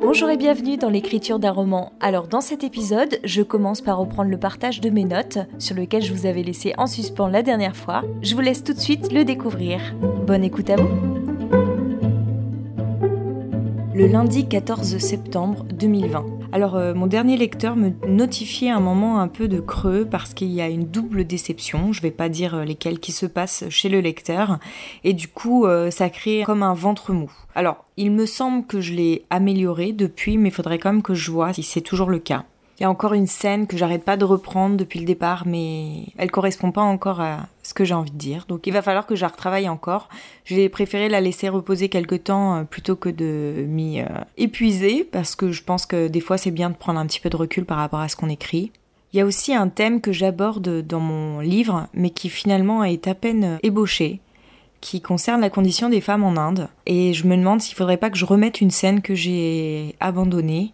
Bonjour et bienvenue dans l'écriture d'un roman. Alors dans cet épisode, je commence par reprendre le partage de mes notes sur lequel je vous avais laissé en suspens la dernière fois. Je vous laisse tout de suite le découvrir. Bonne écoute à vous. Le lundi 14 septembre 2020. Alors, euh, mon dernier lecteur me notifiait un moment un peu de creux parce qu'il y a une double déception, je vais pas dire euh, lesquelles qui se passent chez le lecteur, et du coup, euh, ça crée comme un ventre mou. Alors, il me semble que je l'ai amélioré depuis, mais il faudrait quand même que je vois si c'est toujours le cas. Il y a encore une scène que j'arrête pas de reprendre depuis le départ, mais elle correspond pas encore à ce que j'ai envie de dire. Donc il va falloir que je la retravaille encore. J'ai préféré la laisser reposer quelque temps euh, plutôt que de m'y euh, épuiser, parce que je pense que des fois c'est bien de prendre un petit peu de recul par rapport à ce qu'on écrit. Il y a aussi un thème que j'aborde dans mon livre, mais qui finalement est à peine ébauché, qui concerne la condition des femmes en Inde. Et je me demande s'il faudrait pas que je remette une scène que j'ai abandonnée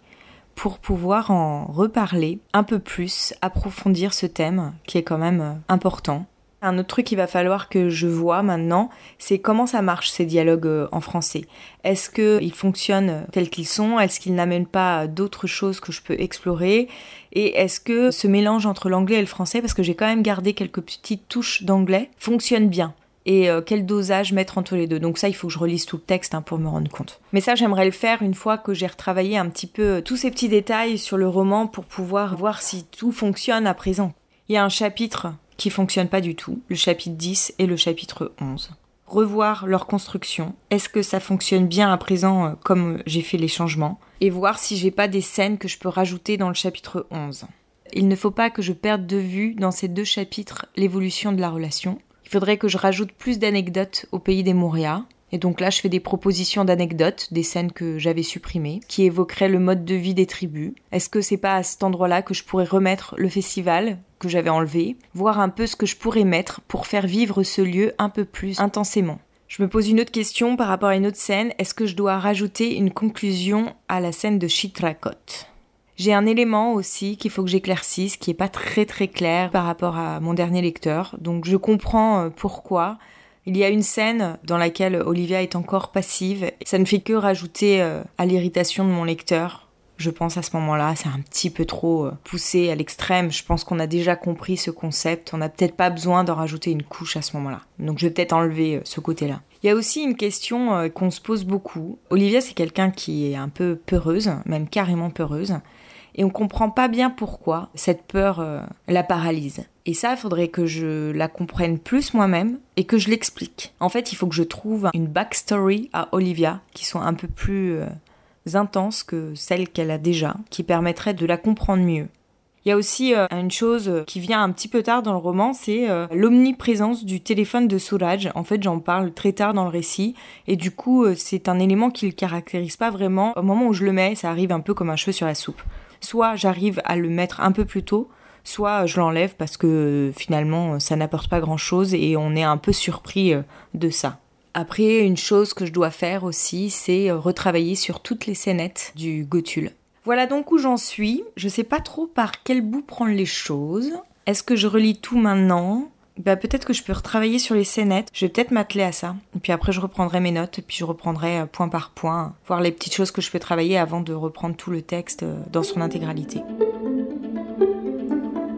pour pouvoir en reparler un peu plus, approfondir ce thème qui est quand même euh, important. Un autre truc qu'il va falloir que je vois maintenant, c'est comment ça marche ces dialogues euh, en français. Est-ce qu'ils fonctionnent tels qu'ils sont? Est-ce qu'ils n'amènent pas d'autres choses que je peux explorer? Et est-ce que ce mélange entre l'anglais et le français, parce que j'ai quand même gardé quelques petites touches d'anglais, fonctionne bien? Et euh, quel dosage mettre entre les deux. Donc ça, il faut que je relise tout le texte hein, pour me rendre compte. Mais ça, j'aimerais le faire une fois que j'ai retravaillé un petit peu euh, tous ces petits détails sur le roman pour pouvoir voir si tout fonctionne à présent. Il y a un chapitre qui fonctionne pas du tout, le chapitre 10 et le chapitre 11. Revoir leur construction. Est-ce que ça fonctionne bien à présent euh, comme j'ai fait les changements? Et voir si j'ai pas des scènes que je peux rajouter dans le chapitre 11. Il ne faut pas que je perde de vue dans ces deux chapitres l'évolution de la relation il faudrait que je rajoute plus d'anecdotes au pays des Moria. Et donc là, je fais des propositions d'anecdotes, des scènes que j'avais supprimées, qui évoqueraient le mode de vie des tribus. Est-ce que c'est pas à cet endroit-là que je pourrais remettre le festival que j'avais enlevé, voir un peu ce que je pourrais mettre pour faire vivre ce lieu un peu plus intensément. Je me pose une autre question par rapport à une autre scène. Est-ce que je dois rajouter une conclusion à la scène de Chitrakot j'ai un élément aussi qu'il faut que j'éclaircisse, qui est pas très très clair par rapport à mon dernier lecteur. Donc je comprends euh, pourquoi. Il y a une scène dans laquelle Olivia est encore passive. Ça ne fait que rajouter euh, à l'irritation de mon lecteur. Je pense à ce moment-là, c'est un petit peu trop euh, poussé à l'extrême. Je pense qu'on a déjà compris ce concept. On n'a peut-être pas besoin d'en rajouter une couche à ce moment-là. Donc je vais peut-être enlever ce côté-là. Il y a aussi une question qu'on se pose beaucoup. Olivia, c'est quelqu'un qui est un peu peureuse, même carrément peureuse et on comprend pas bien pourquoi cette peur euh, la paralyse. Et ça, il faudrait que je la comprenne plus moi-même et que je l'explique. En fait, il faut que je trouve une backstory à Olivia qui soit un peu plus euh, intense que celle qu'elle a déjà, qui permettrait de la comprendre mieux. Il y a aussi euh, une chose qui vient un petit peu tard dans le roman, c'est l'omniprésence du téléphone de Suraj. En fait, j'en parle très tard dans le récit, et du coup, c'est un élément qui le caractérise pas vraiment. Au moment où je le mets, ça arrive un peu comme un cheveu sur la soupe soit j'arrive à le mettre un peu plus tôt, soit je l'enlève parce que finalement ça n'apporte pas grand chose et on est un peu surpris euh, de ça. Après, une chose que je dois faire aussi, c'est euh, retravailler sur toutes les scénettes du Gothul. Voilà donc où j'en suis. Je sais pas trop par quel bout prendre les choses. Est-ce que je relis tout maintenant? Bah, peut-être que je peux retravailler sur les scénettes. Je vais peut-être m'atteler à ça. Et puis après, je reprendrai mes notes, et puis je reprendrai euh, point par point, voir les petites choses que je peux travailler avant de reprendre tout le texte euh, dans son intégralité.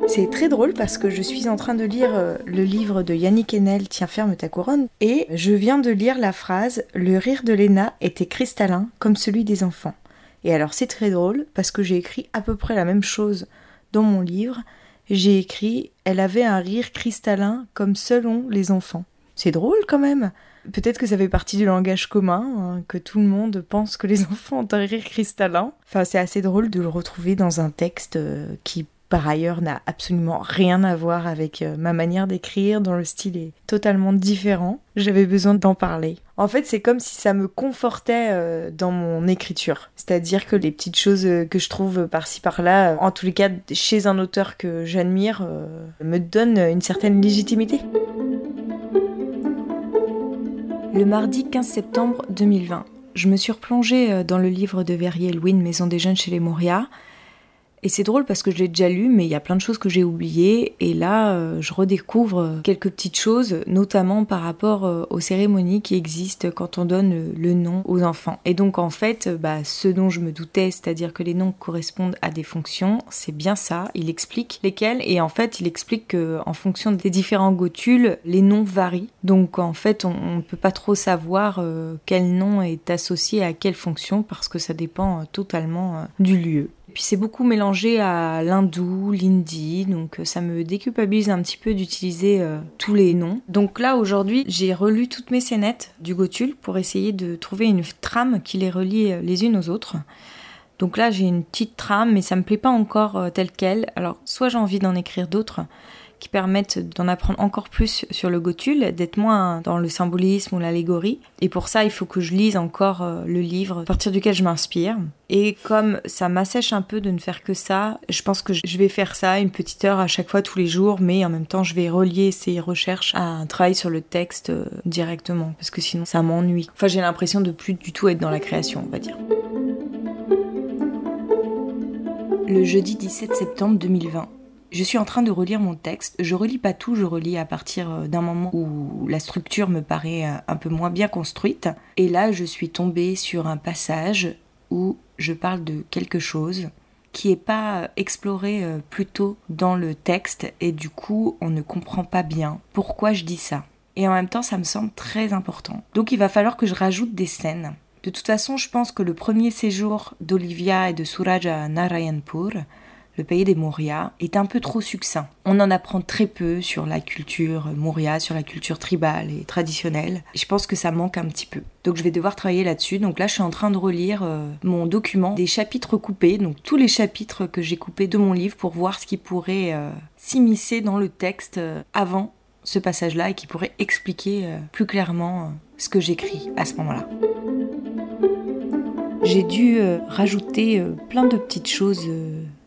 C'est très drôle parce que je suis en train de lire euh, le livre de Yannick Enel, Tiens ferme ta couronne, et je viens de lire la phrase Le rire de Léna était cristallin comme celui des enfants. Et alors c'est très drôle parce que j'ai écrit à peu près la même chose dans mon livre, j'ai écrit Elle avait un rire cristallin comme selon les enfants. C'est drôle quand même. Peut-être que ça fait partie du langage commun, hein, que tout le monde pense que les enfants ont un rire cristallin. Enfin, c'est assez drôle de le retrouver dans un texte euh, qui par ailleurs n'a absolument rien à voir avec euh, ma manière d'écrire, dont le style est totalement différent. J'avais besoin d'en parler. En fait, c'est comme si ça me confortait euh, dans mon écriture. C'est-à-dire que les petites choses euh, que je trouve par-ci par-là, en tous les cas chez un auteur que j'admire, me donnent une certaine légitimité. Le mardi 15 septembre 2020, je me suis replongée dans le livre de Verrier Louine, Maison des jeunes chez les Moria, Et c'est drôle parce que je l'ai déjà lu, mais il y a plein de choses que j'ai oubliées. Et là, euh, je redécouvre quelques petites choses, notamment par rapport euh, aux cérémonies qui existent quand on donne le nom aux enfants. Et donc, en fait, bah, ce dont je me doutais, c'est-à-dire que les noms correspondent à des fonctions, c'est bien ça. Il explique lesquelles. Et en fait, il explique qu'en fonction des différents gotules, les noms varient. Donc, en fait, on ne peut pas trop savoir euh, quel nom est associé à quelle fonction parce que ça dépend totalement du lieu. Puis c'est beaucoup mélangé à l'hindou, l'hindi, donc euh, ça me déculpabilise un petit peu d'utiliser euh, tous les noms. Donc là aujourd'hui j'ai relu toutes mes scénettes du Gotul pour essayer de trouver une trame qui les relie euh, les unes aux autres. Donc là j'ai une petite trame mais ça me plaît pas encore telle quelle. Alors soit j'ai envie d'en écrire d'autres, qui permettent d'en apprendre encore plus sur le Gotul, d'être moins dans le symbolisme ou l'allégorie. Et pour ça, il faut que je lise encore euh, le livre à partir duquel je m'inspire. Et comme ça m'assèche un peu de ne faire que ça, je pense que je vais faire ça une petite heure à chaque fois tous les jours, mais en même temps, je vais relier ces recherches à un travail sur le texte euh, directement, parce que sinon, ça m'ennuie. Enfin, j'ai l'impression de plus du tout être dans la création, on va dire. Le jeudi 17 septembre 2020. Je suis en train de relire mon texte. Je relis pas tout, je relis à partir euh, d'un moment où la structure me paraît euh, un peu moins bien construite. Et là, je suis tombée sur un passage où je parle de quelque chose qui n'est pas exploré euh, plus tôt dans le texte et du coup, on ne comprend pas bien pourquoi je dis ça. Et en même temps, ça me semble très important. Donc il va falloir que je rajoute des scènes. De toute façon, je pense que le premier séjour d'Olivia et de Suraj à Narayanpur, le pays des Maurya, est un peu trop succinct. On en apprend très peu sur la culture Maurya, sur la culture tribale et traditionnelle. je pense que ça manque un petit peu. Donc je vais devoir travailler là-dessus. Donc là, je suis en train de relire euh, mon document des chapitres coupés, donc tous les chapitres que j'ai coupés de mon livre pour voir ce qui pourrait euh, s'immiscer dans le texte euh, avant ce passage-là et qui pourrait expliquer plus clairement ce que j'écris à ce moment-là. J'ai dû rajouter plein de petites choses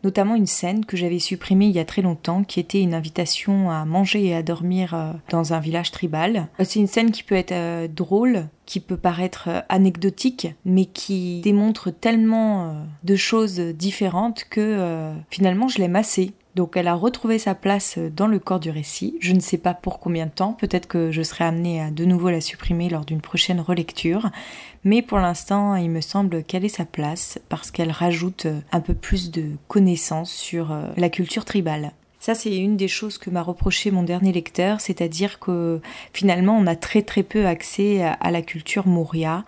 notamment une scène que j'avais supprimée il y a très longtemps, qui était une invitation à manger et à dormir euh, dans un village tribal. Euh, c'est une scène qui peut être euh, drôle, qui peut paraître anecdotique, mais qui démontre tellement de choses différentes que finalement je l'aime assez. Donc elle a retrouvé sa place dans le corps du récit. Je ne sais pas pour combien de temps, peut-être que je serai amenée à de nouveau la supprimer lors d'une prochaine relecture, mais pour l'instant il me semble qu'elle est sa place parce qu'elle rajoute un peu plus de connaissances sur euh, la culture tribale. Ça, c'est une des choses que m'a reproché mon dernier lecteur, c'est-à-dire que finalement, on a très très peu accès à la culture Moria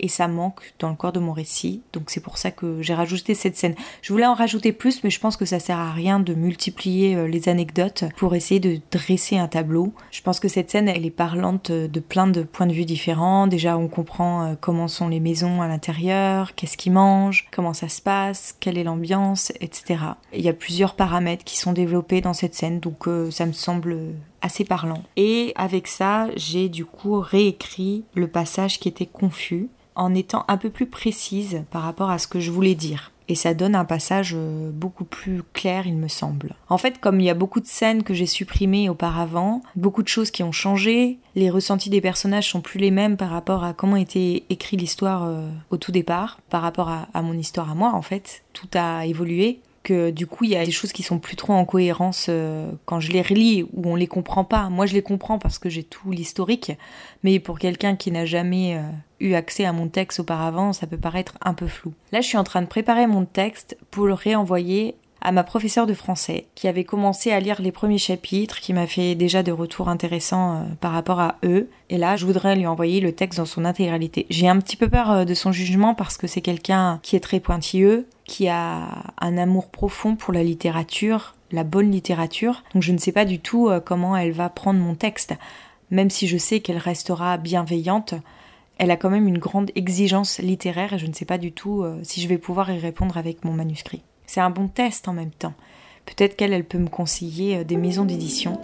et ça manque dans le corps de mon récit. Donc c'est pour ça que j'ai rajouté cette scène. Je voulais en rajouter plus, mais je pense que ça sert à rien de multiplier euh, les anecdotes pour essayer de dresser un tableau. Je pense que cette scène, elle est parlante de plein de points de vue différents. Déjà, on comprend euh, comment sont les maisons à l'intérieur, qu'est-ce qu'ils mangent, comment ça se passe, quelle est l'ambiance, etc. Il y a plusieurs paramètres qui sont développés dans cette scène, donc euh, ça me semble assez parlant. Et avec ça, j'ai du coup réécrit le passage qui était confus en étant un peu plus précise par rapport à ce que je voulais dire. Et ça donne un passage euh, beaucoup plus clair, il me semble. En fait, comme il y a beaucoup de scènes que j'ai supprimées auparavant, beaucoup de choses qui ont changé, les ressentis des personnages sont plus les mêmes par rapport à comment était écrite l'histoire euh, au tout départ, par rapport à, à mon histoire à moi, en fait. Tout a évolué que du coup il y a des choses qui sont plus trop en cohérence euh, quand je les relis ou on les comprend pas. Moi je les comprends parce que j'ai tout l'historique, mais pour quelqu'un qui n'a jamais euh, eu accès à mon texte auparavant, ça peut paraître un peu flou. Là je suis en train de préparer mon texte pour le réenvoyer à ma professeure de français qui avait commencé à lire les premiers chapitres, qui m'a fait déjà des retours intéressants euh, par rapport à eux. Et là, je voudrais lui envoyer le texte dans son intégralité. J'ai un petit peu peur euh, de son jugement parce que c'est quelqu'un qui est très pointilleux, qui a un amour profond pour la littérature, la bonne littérature. Donc je ne sais pas du tout euh, comment elle va prendre mon texte. Même si je sais qu'elle restera bienveillante, elle a quand même une grande exigence littéraire et je ne sais pas du tout si je vais pouvoir y répondre avec mon manuscrit. C'est un bon test en même temps. Peut-être qu'elle, elle peut me conseiller euh, des maisons d'édition.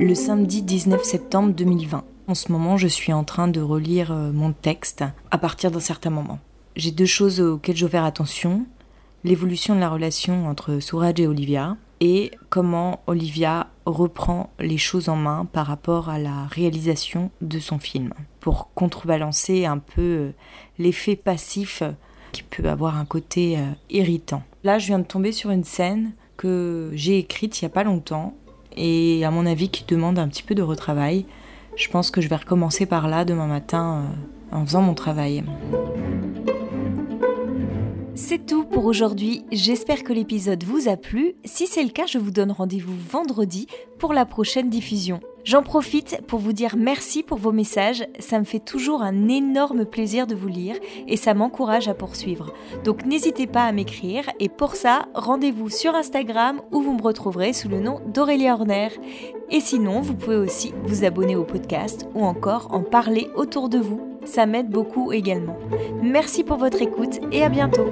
Le samedi 19 septembre 2020. En ce moment, je suis en train de relire euh, mon texte à partir d'un certain moment. J'ai deux choses auxquelles je veux faire attention. L'évolution de la relation entre Souraj et Olivia et comment Olivia reprend les choses en main par rapport à la réalisation de son film pour contrebalancer un peu euh, l'effet passif qui peut avoir un côté irritant. Là, je viens de tomber sur une scène que j'ai écrite il n'y a pas longtemps et à mon avis qui demande un petit peu de retravail. Je pense que je vais recommencer par là demain matin en faisant mon travail. C'est tout pour aujourd'hui, j'espère que l'épisode vous a plu. Si c'est le cas, je vous donne rendez-vous vendredi pour la prochaine diffusion. J'en profite pour vous dire merci pour vos messages, ça me fait toujours un énorme plaisir de vous lire et ça m'encourage à poursuivre. Donc n'hésitez pas à m'écrire et pour ça, rendez-vous sur Instagram où vous me retrouverez sous le nom d'Aurélie Horner. Et sinon, vous pouvez aussi vous abonner au podcast ou encore en parler autour de vous ça m'aide beaucoup également. Merci pour votre écoute et à bientôt.